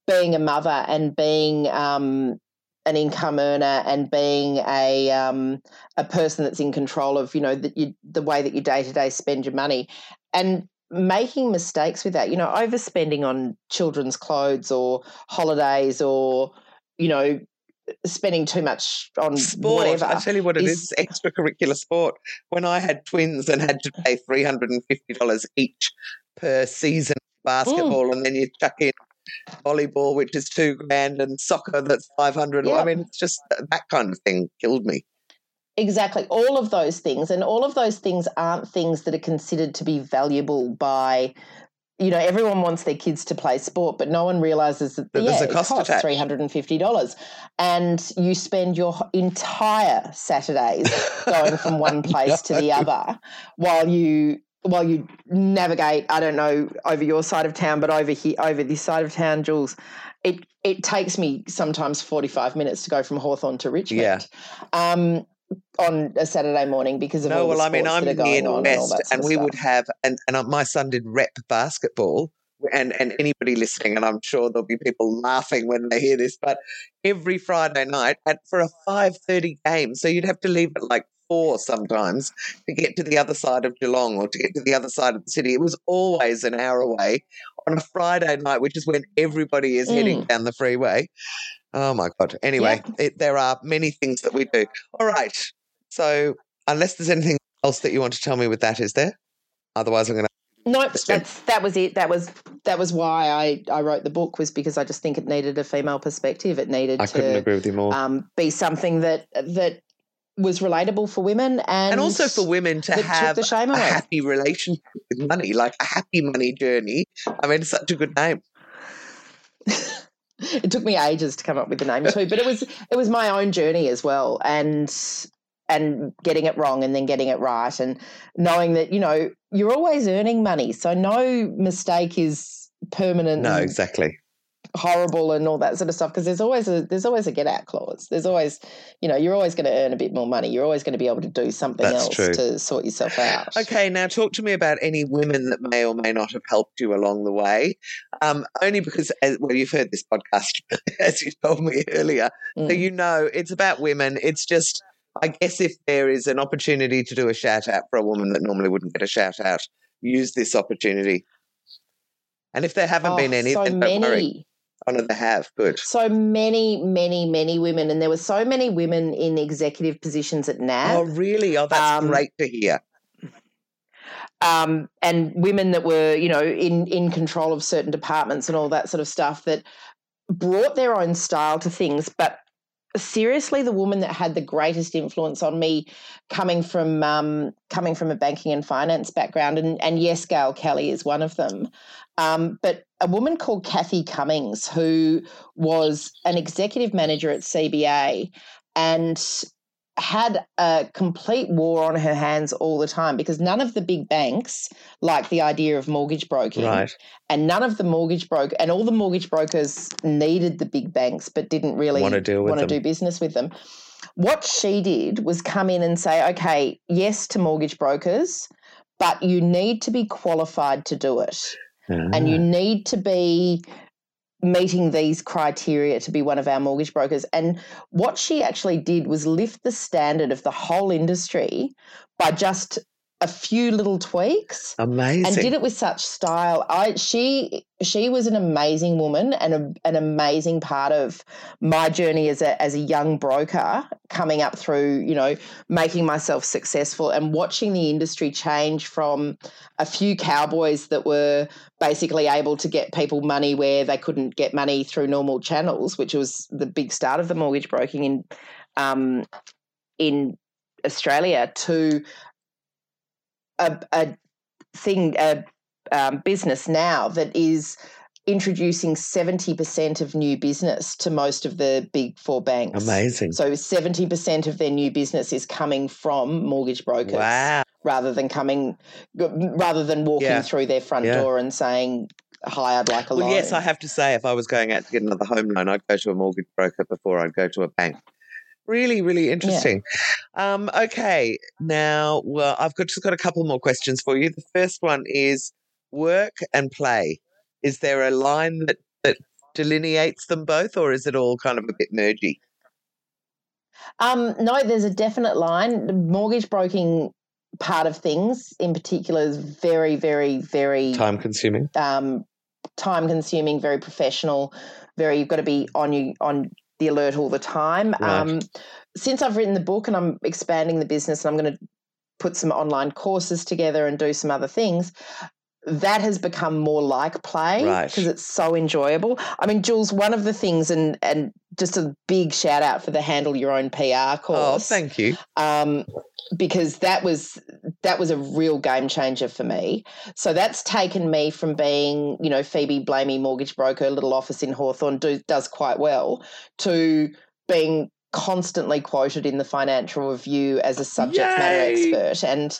Speaker 2: being a mother and being um, an income earner and being a um, a person that's in control of you know the, you, the way that you day to day spend your money and making mistakes with that you know overspending on children's clothes or holidays or you know spending too much on
Speaker 1: sport.
Speaker 2: Whatever
Speaker 1: I tell you what, it is, is extracurricular sport. When I had twins and had to pay three hundred and fifty dollars each per season basketball, mm. and then you chuck in volleyball, which is two grand, and soccer that's five hundred. Yep. I mean, it's just that kind of thing killed me.
Speaker 2: Exactly. All of those things. And all of those things aren't things that are considered to be valuable by you know, everyone wants their kids to play sport, but no one realizes that yeah, it costs three hundred and fifty dollars, and you spend your entire Saturdays going from one place to the other, while you while you navigate. I don't know over your side of town, but over here, over this side of town, Jules, it it takes me sometimes 45 minutes to go from Hawthorn to Richmond.
Speaker 1: Yeah.
Speaker 2: Um, on a Saturday morning because of
Speaker 1: no,
Speaker 2: all the
Speaker 1: well, I mean, I'm near
Speaker 2: on and
Speaker 1: west, and
Speaker 2: of
Speaker 1: we would have, and and my son did rep basketball, and and anybody listening, and I'm sure there'll be people laughing when they hear this, but every Friday night at for a five thirty game, so you'd have to leave at like four sometimes to get to the other side of Geelong or to get to the other side of the city. It was always an hour away on a Friday night, which is when everybody is heading
Speaker 2: Mm.
Speaker 1: down the freeway. Oh my god! Anyway, it, there are many things that we do. All right, so unless there's anything else that you want to tell me with that, is there? Otherwise, I'm going to.
Speaker 2: Nope,
Speaker 1: That's
Speaker 2: that was it. That was that was why I, I wrote the book was because I just think it needed a female perspective. It needed
Speaker 1: I couldn't
Speaker 2: to
Speaker 1: agree with you more.
Speaker 2: um, be something that that was relatable for women and,
Speaker 1: and also for women to have
Speaker 2: the shame
Speaker 1: a
Speaker 2: away.
Speaker 1: happy relationship with money, like a happy money journey. I mean, it's such a good name.
Speaker 2: it took me ages to come up with the name too, but it was it was my own journey as well, and and getting it wrong and then getting it right, and knowing that you know you're always earning money, so no mistake is permanent.
Speaker 1: No, exactly.
Speaker 2: Horrible and all that sort of stuff because there's always a there's always a get out clause. There's always you know you're always going to earn a bit more money. You're always going to be able to do something
Speaker 1: That's
Speaker 2: else
Speaker 1: true.
Speaker 2: to sort yourself out.
Speaker 1: Okay, now talk to me about any women that may or may not have helped you along the way. Um, only because, as, well, you've heard this podcast, as you told me earlier. So
Speaker 2: Mm.
Speaker 1: you know it's about women. It's just, I guess, if there is an opportunity to do a shout out for a woman that normally wouldn't get a shout out, use this opportunity. And if there haven't
Speaker 2: Oh,
Speaker 1: been any,
Speaker 2: so
Speaker 1: then don't worry. Oh, no, they have. Good.
Speaker 2: So many, many, many women, and there were so many women in executive positions at NAB.
Speaker 1: Oh, really? Oh, that's
Speaker 2: Um,
Speaker 1: great to hear.
Speaker 2: um, and women that were, you know, in in control of certain departments and all that sort of stuff that brought their own style to things. But seriously, the woman that had the greatest influence on me, coming from um, coming from a banking and finance background, and and yes, Gail Kelly is one of them. Um, but a woman called Kathy Cummings, who was an executive manager at CBA, and had a complete war on her hands all the time because none of the big banks like the idea of mortgage broking
Speaker 1: Right.
Speaker 2: and none of the mortgage broker and all the mortgage brokers needed the big banks but didn't really
Speaker 1: Wanna deal with
Speaker 2: want to do business with them what she did was come in and say okay yes to mortgage brokers but you need to be qualified to do it and
Speaker 1: Ah.
Speaker 2: you need to be meeting these criteria to be one of our mortgage brokers. And what she actually did was lift the standard of the whole industry by just a few little tweaks
Speaker 1: Amazing.
Speaker 2: and did it with such style. I she she was an amazing woman and a, an amazing part of my journey as a as a young broker coming up through, you know, making myself successful and watching the industry change from a few cowboys that were basically able to get people money where they couldn't get money through normal channels, which was the big start of the mortgage broking in um, in Australia to a, a thing, a um, business now that is introducing 70% of new business to most of the big four banks.
Speaker 1: Amazing.
Speaker 2: So 70% of their new business is coming from mortgage brokers
Speaker 1: Wow.
Speaker 2: rather than coming rather than walking
Speaker 1: Yeah.
Speaker 2: through their front
Speaker 1: Yeah.
Speaker 2: door and saying hi I'd like a
Speaker 1: Well,
Speaker 2: loan.
Speaker 1: yes, I have to say, if I was going out to get another home loan, I'd go to a mortgage broker before I'd go to a bank. Really, really interesting. Um, okay, now, well, I've got, just got a couple more questions for you. The first one is work and play. Is there a line that, that delineates them both, or is it all kind of a bit mergy?
Speaker 2: Um, no, there's a definite line. The mortgage broking part of things in particular is very, very, very
Speaker 1: Time consuming.
Speaker 2: um, time consuming, very professional, very you've got to be on you on the alert all the time.
Speaker 1: Right.
Speaker 2: Um, since I've written the book and I'm expanding the business and I'm going to put some online courses together and do some other things, that has become more like play
Speaker 1: Right.
Speaker 2: because it's so enjoyable. I mean, Jules, one of the things, and and just a big shout out for the handle your own PR course
Speaker 1: Oh, thank you.
Speaker 2: um, because that was that was a real game changer for me. So that's taken me from being, you know, Phoebe Blamey mortgage broker, little office in Hawthorn, do, does quite well, to being constantly quoted in the financial review as a subject matter expert. And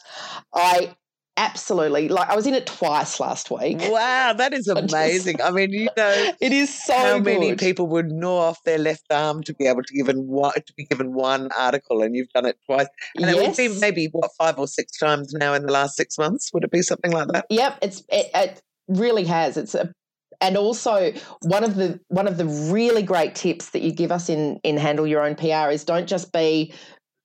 Speaker 2: I absolutely. Like I was in it twice last week.
Speaker 1: Wow, that is amazing. I mean, you know,
Speaker 2: it is so
Speaker 1: how
Speaker 2: good.
Speaker 1: many people would gnaw off their left arm to be able to given one to be given one article, and you've done it twice. And
Speaker 2: yes.
Speaker 1: it would be maybe what five or six times now in the last six months. Would it be something like that?
Speaker 2: Yep, it's it, it really has. It's a and also one of the one of the really great tips that you give us in in handle your own PR is don't just be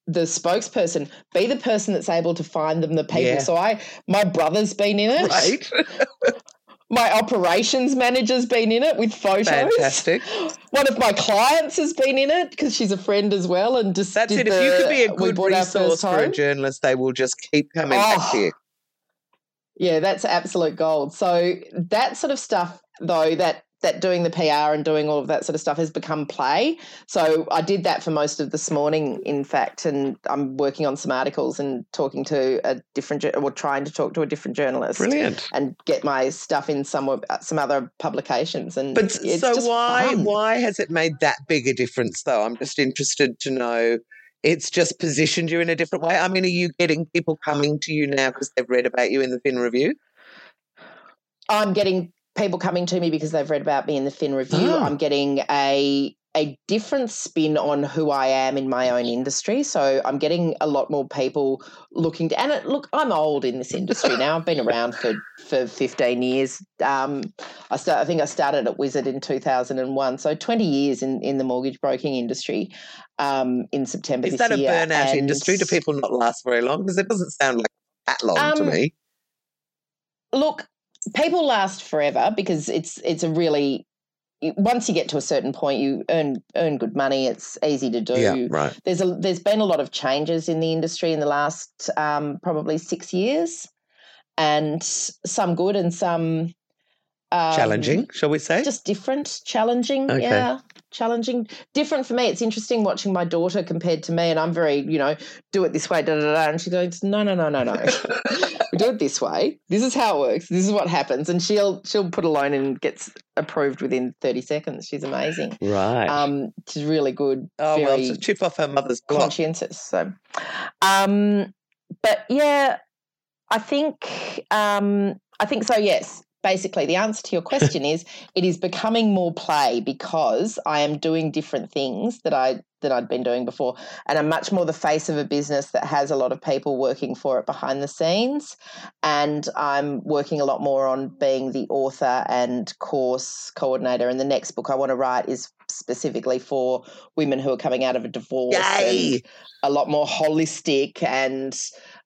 Speaker 2: the spokesperson be the person that's able to find them the people
Speaker 1: Yeah.
Speaker 2: so i my brother's been in it
Speaker 1: Right.
Speaker 2: my operations manager's been in it with photos
Speaker 1: Fantastic.
Speaker 2: one of my clients has been in it because she's a friend as well and just
Speaker 1: That's
Speaker 2: did
Speaker 1: it. If you could be
Speaker 2: the-
Speaker 1: a good resource for a journalist, they will just keep coming back oh. to
Speaker 2: Oh.
Speaker 1: you.
Speaker 2: Yeah, that's absolute gold. So that sort of stuff, though, that that doing the PR and doing all of that sort of stuff has become play. So I did that for most of this morning, in fact, and I'm working on some articles and talking to a different, or trying to talk to a different journalist,
Speaker 1: Brilliant.
Speaker 2: and get my stuff in some uh, some other publications. And
Speaker 1: But
Speaker 2: it's
Speaker 1: so
Speaker 2: just
Speaker 1: why
Speaker 2: fun.
Speaker 1: why has it made that big a difference though? I'm just interested to know. It's just positioned you in a different way. I mean, are you getting people coming to you now because they've read about you in the Fin Review?
Speaker 2: I'm getting people coming to me because they've read about me in the Fin Review.
Speaker 1: Oh.
Speaker 2: I'm getting a a different spin on who I am in my own industry. So I'm getting a lot more people looking to and it, look, I'm old in this industry now. I've been around for for 15 years. Um, I start, I think I started at Wizard in 2001, so 20 years in in the mortgage broking industry. Um, in September
Speaker 1: Is that a
Speaker 2: year,
Speaker 1: burnout
Speaker 2: and-
Speaker 1: industry? Do people not last very long? Because it doesn't sound like that long to
Speaker 2: Um,
Speaker 1: me.
Speaker 2: look people last forever because it's it's a really once you get to a certain point you earn earn good money it's easy to do
Speaker 1: right.
Speaker 2: there's a there's been a lot of changes in the industry in the last um, probably six years and some good and some um,
Speaker 1: Challenging, shall we say?
Speaker 2: just different challenging
Speaker 1: Okay.
Speaker 2: yeah challenging. Different for me. It's interesting watching my daughter compared to me and i'm very you know do it this way da da da and she goes no no no no no. We do it this way. This is how it works. This is what happens. And she'll she'll put a loan and gets approved within 30 seconds. She's amazing.
Speaker 1: Right.
Speaker 2: um she's really good
Speaker 1: oh well,
Speaker 2: very
Speaker 1: to chip off her mother's block.
Speaker 2: conscientious so. Um but yeah i think um i think so yes basically the answer to your question is it is becoming more play because i am doing different things that i that i'd been doing before and i'm much more the face of a business that has a lot of people working for it behind the scenes. And i'm working a lot more on being the author and course coordinator. And the next book i want to write is specifically for women who are coming out of a divorce and a lot more holistic and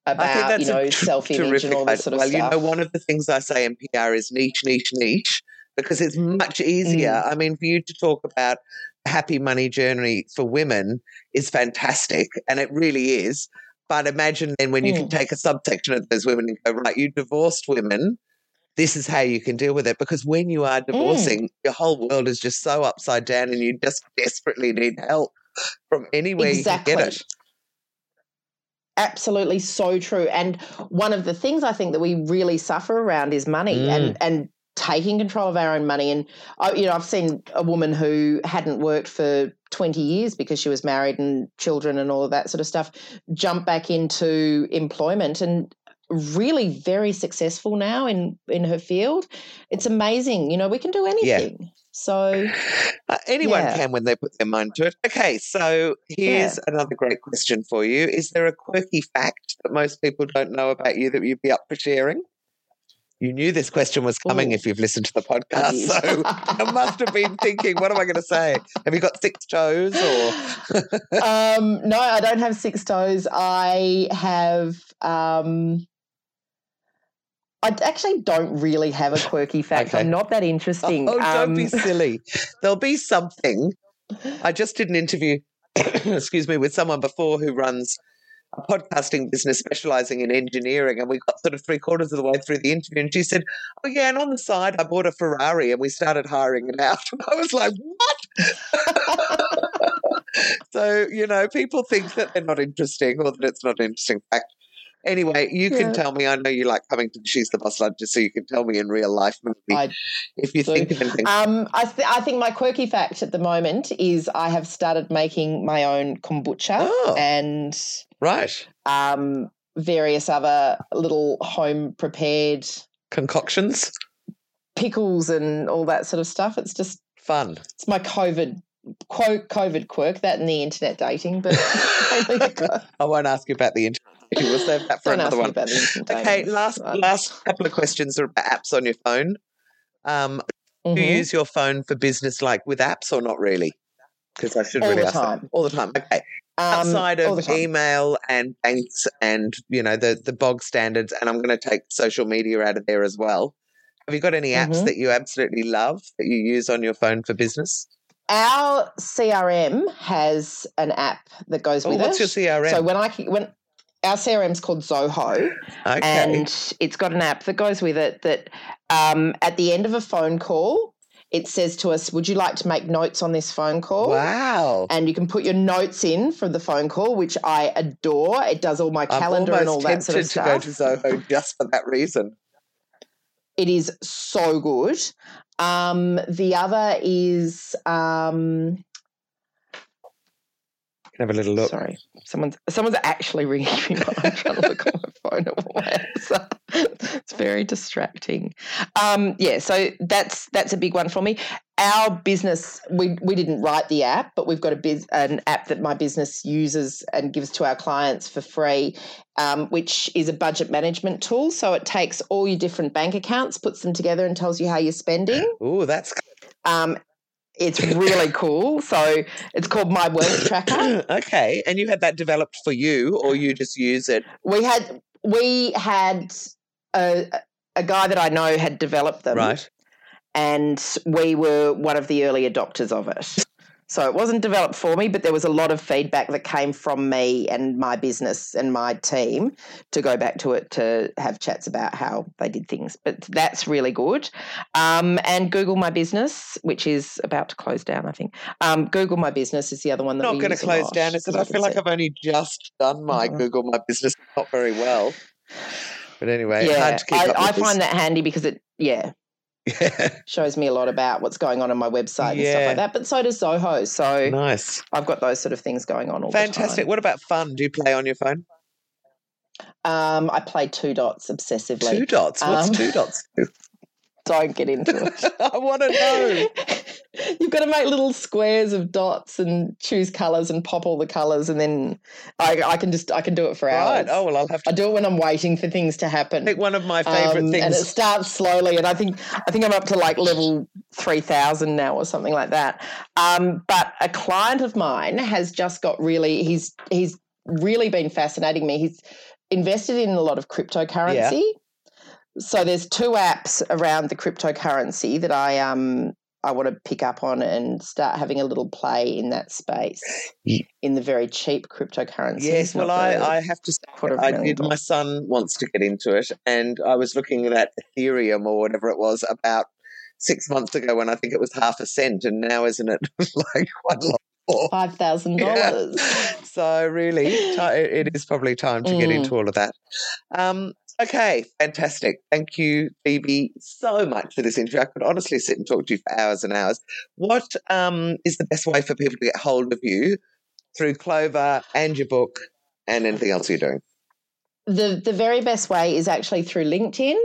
Speaker 2: about
Speaker 1: that's
Speaker 2: you know self image and all this sort of
Speaker 1: well,
Speaker 2: stuff.
Speaker 1: you know, one of the things I say in PR is niche, niche, niche, because it's much easier.
Speaker 2: Mm.
Speaker 1: I mean, for you to talk about happy money journey for women is fantastic, and it really is. But imagine then when you can
Speaker 2: Mm.
Speaker 1: take a subsection of those women and go, right, you divorced women. This is how you can deal with it because when you
Speaker 2: Mm.
Speaker 1: are divorcing, your whole world is just so upside down, and you just desperately need help from anywhere
Speaker 2: exactly.
Speaker 1: you can get it.
Speaker 2: Absolutely so true. And one of the things I think that we really suffer around is money
Speaker 1: Mm.
Speaker 2: and and taking control of our own money. And I, you know, I've seen a woman who hadn't worked for 20 years because she was married and children and all of that sort of stuff jump back into employment and really very successful now in in her field. It's amazing. You know, we can do anything. So
Speaker 1: Uh, anyone
Speaker 2: Yeah.
Speaker 1: can when they put their mind to it. Okay, so here's another great question for you. Is there a quirky fact that most people don't know about you that you'd be up for sharing? You knew this question was coming
Speaker 2: Ooh.
Speaker 1: if you've listened to the podcast, so I must have been thinking, what am I going to say? Have you got six toes or?
Speaker 2: um, no, I don't have six toes. I have. Um, I actually don't really have a quirky fact.
Speaker 1: Okay.
Speaker 2: I'm not that interesting.
Speaker 1: Oh, don't
Speaker 2: Um,
Speaker 1: be silly. There'll be something. I just did an interview, excuse me, with someone before who runs a podcasting business specializing in engineering. And we got sort of three quarters of the way through the interview. And she said, Oh, yeah. And on the side, I bought a Ferrari and we started hiring it out. And I was like, What? so, you know, people think that they're not interesting or that it's not an interesting fact. Anyway, you can
Speaker 2: Yeah.
Speaker 1: tell me. I know you like coming to She's the Boss lunch, just so you can tell me in real life, maybe,
Speaker 2: I
Speaker 1: if you
Speaker 2: do.
Speaker 1: think of anything.
Speaker 2: Um, I, th- I think my quirky fact at the moment is I have started making my own kombucha
Speaker 1: Oh.
Speaker 2: and
Speaker 1: right.
Speaker 2: um, various other little home prepared
Speaker 1: concoctions,
Speaker 2: pickles, and all that sort of stuff. It's just
Speaker 1: fun.
Speaker 2: It's my COVID quote COVID quirk that and the internet dating, but
Speaker 1: I won't ask you about the internet. We'll save that for
Speaker 2: Don't
Speaker 1: another one.
Speaker 2: okay,
Speaker 1: last last couple of questions are about apps on your phone. Um, mm-hmm. Do you mm-hmm. use your phone for business, like with apps, or not really? Because I should
Speaker 2: all
Speaker 1: really
Speaker 2: the time. That.
Speaker 1: all the time. Okay. Um, Outside of email and banks and you know the the bog standards, and I'm going to take social media out of there as well. Have you got any apps mm-hmm. that you absolutely love that you use on your phone for business?
Speaker 2: Our CRM has an app that goes
Speaker 1: oh,
Speaker 2: with
Speaker 1: what's
Speaker 2: it.
Speaker 1: What's your CRM?
Speaker 2: So when I when our CRM is called Zoho, okay. and it's got an app that goes with it that um, at the end of a phone call, it says to us, Would you like to make notes on this phone call?
Speaker 1: Wow.
Speaker 2: And you can put your notes in for the phone call, which I adore. It does all my calendar and all that sort of stuff.
Speaker 1: to go to Zoho just for that reason.
Speaker 2: It is so good. Um, the other is um,
Speaker 1: have a little look.
Speaker 2: Sorry, someone's someone's actually ringing me. while I'm trying to look on my phone at once. it's very distracting. Um, yeah, so that's that's a big one for me. Our business, we we didn't write the app, but we've got a biz, an app that my business uses and gives to our clients for free, um, which is a budget management tool. So it takes all your different bank accounts, puts them together, and tells you how you're spending.
Speaker 1: Oh, that's
Speaker 2: um, it's really cool. So it's called My Work Tracker.
Speaker 1: okay. And you had that developed for you or you just use it?
Speaker 2: We had we had a a guy that I know had developed them.
Speaker 1: Right.
Speaker 2: And we were one of the early adopters of it. So it wasn't developed for me, but there was a lot of feedback that came from me and my business and my team to go back to it to have chats about how they did things. But that's really good. Um, and Google My Business, which is about to close down, I think. Um, Google My Business is the other one that
Speaker 1: not going to close down, is it? I feel like I've only just done my mm-hmm. Google My Business not very well. But anyway,
Speaker 2: yeah, I, I find that handy because it, yeah, Shows me a lot about what's going on on my website and stuff like that. But so does Zoho. So
Speaker 1: nice.
Speaker 2: I've got those sort of things going on all
Speaker 1: Fantastic. What about fun? Do you play on your phone?
Speaker 2: Um, I play two dots obsessively.
Speaker 1: Two dots? What's um, two dots?
Speaker 2: don't get into it.
Speaker 1: I want to know.
Speaker 2: You've got to make little squares of dots and choose colours and pop all the colours, and then I, I, can just I can do it for hours.
Speaker 1: Right. Oh well, I'll have to.
Speaker 2: I do it when I'm waiting for things to happen.
Speaker 1: Think one of my favourite um, things,
Speaker 2: and it starts slowly, and I think I think I'm up to like level three thousand now or something like that. Um, but a client of mine has just got really he's he's really been fascinating me. He's invested in a lot of cryptocurrency. Yeah so there's two apps around the cryptocurrency that I um I want to pick up on and start having a little play in that space in the very cheap cryptocurrency.
Speaker 1: Yes, well, I, I have to say, I did. My son wants to get into it, and I was looking at Ethereum or whatever it was about six months ago when I think it was half a cent, and now isn't it like quite a lot more?
Speaker 2: Five thousand yeah. dollars.
Speaker 1: So really, it is probably time to mm. get into all of that. Um, Okay, fantastic. Thank you, Phoebe, so much for this interview. I could honestly sit and talk to you for hours and hours. What um, is the best way for people to get hold of you through Clover and your book and anything else you're doing?
Speaker 2: The the very best way is actually through LinkedIn,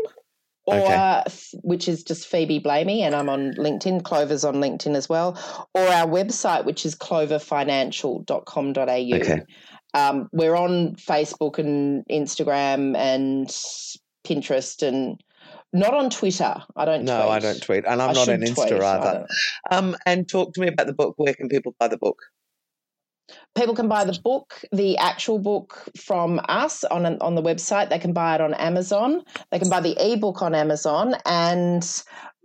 Speaker 2: or okay. which is just Phoebe Blamey, and I'm on LinkedIn. Clover's on LinkedIn as well, or our website, which is cloverfinancial.com.au.
Speaker 1: Okay.
Speaker 2: Um, we're on Facebook and Instagram and Pinterest and not on Twitter. I don't.
Speaker 1: No,
Speaker 2: tweet.
Speaker 1: I don't tweet, and I'm I not on Insta either. Um, and talk to me about the book. Where can people buy the book?
Speaker 2: People can buy the book, the actual book from us on on the website. They can buy it on Amazon. They can buy the ebook on Amazon, and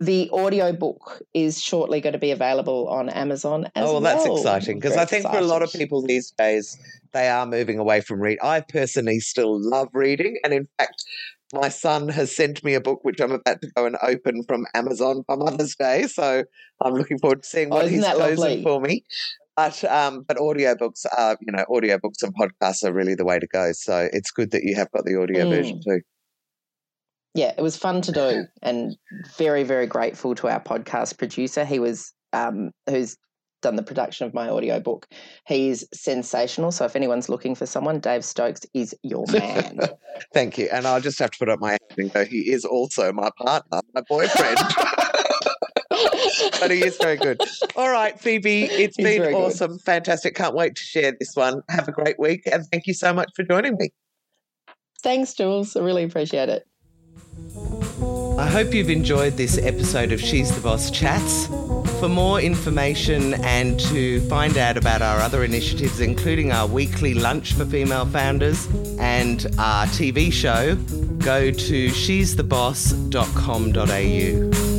Speaker 2: the audio book is shortly going to be available on Amazon as
Speaker 1: oh,
Speaker 2: well.
Speaker 1: that's exciting because I think excited. for a lot of people these days, they are moving away from read. I personally still love reading. And in fact, my son has sent me a book which I'm about to go and open from Amazon for Mother's Day. So I'm looking forward to seeing what oh, he's chosen for me. But um, but audiobooks are, you know, audiobooks and podcasts are really the way to go. So it's good that you have got the audio mm. version too
Speaker 2: yeah, it was fun to do, and very very grateful to our podcast producer. He was um, who's done the production of my audiobook. He's sensational. So if anyone's looking for someone, Dave Stokes is your man.
Speaker 1: Thank you. And I'll just have to put up my hand and go, he is also my partner, my boyfriend. but he is very good. All right, Phoebe, it's He's been awesome, good. fantastic. Can't wait to share this one. Have a great week, and thank you so much for joining me.
Speaker 2: Thanks, Jules. I really appreciate it.
Speaker 1: I hope you've enjoyed this episode of She's the Boss Chats. For more information and to find out about our other initiatives, including our weekly lunch for female founders and our TV show, go to she'stheboss.com.au.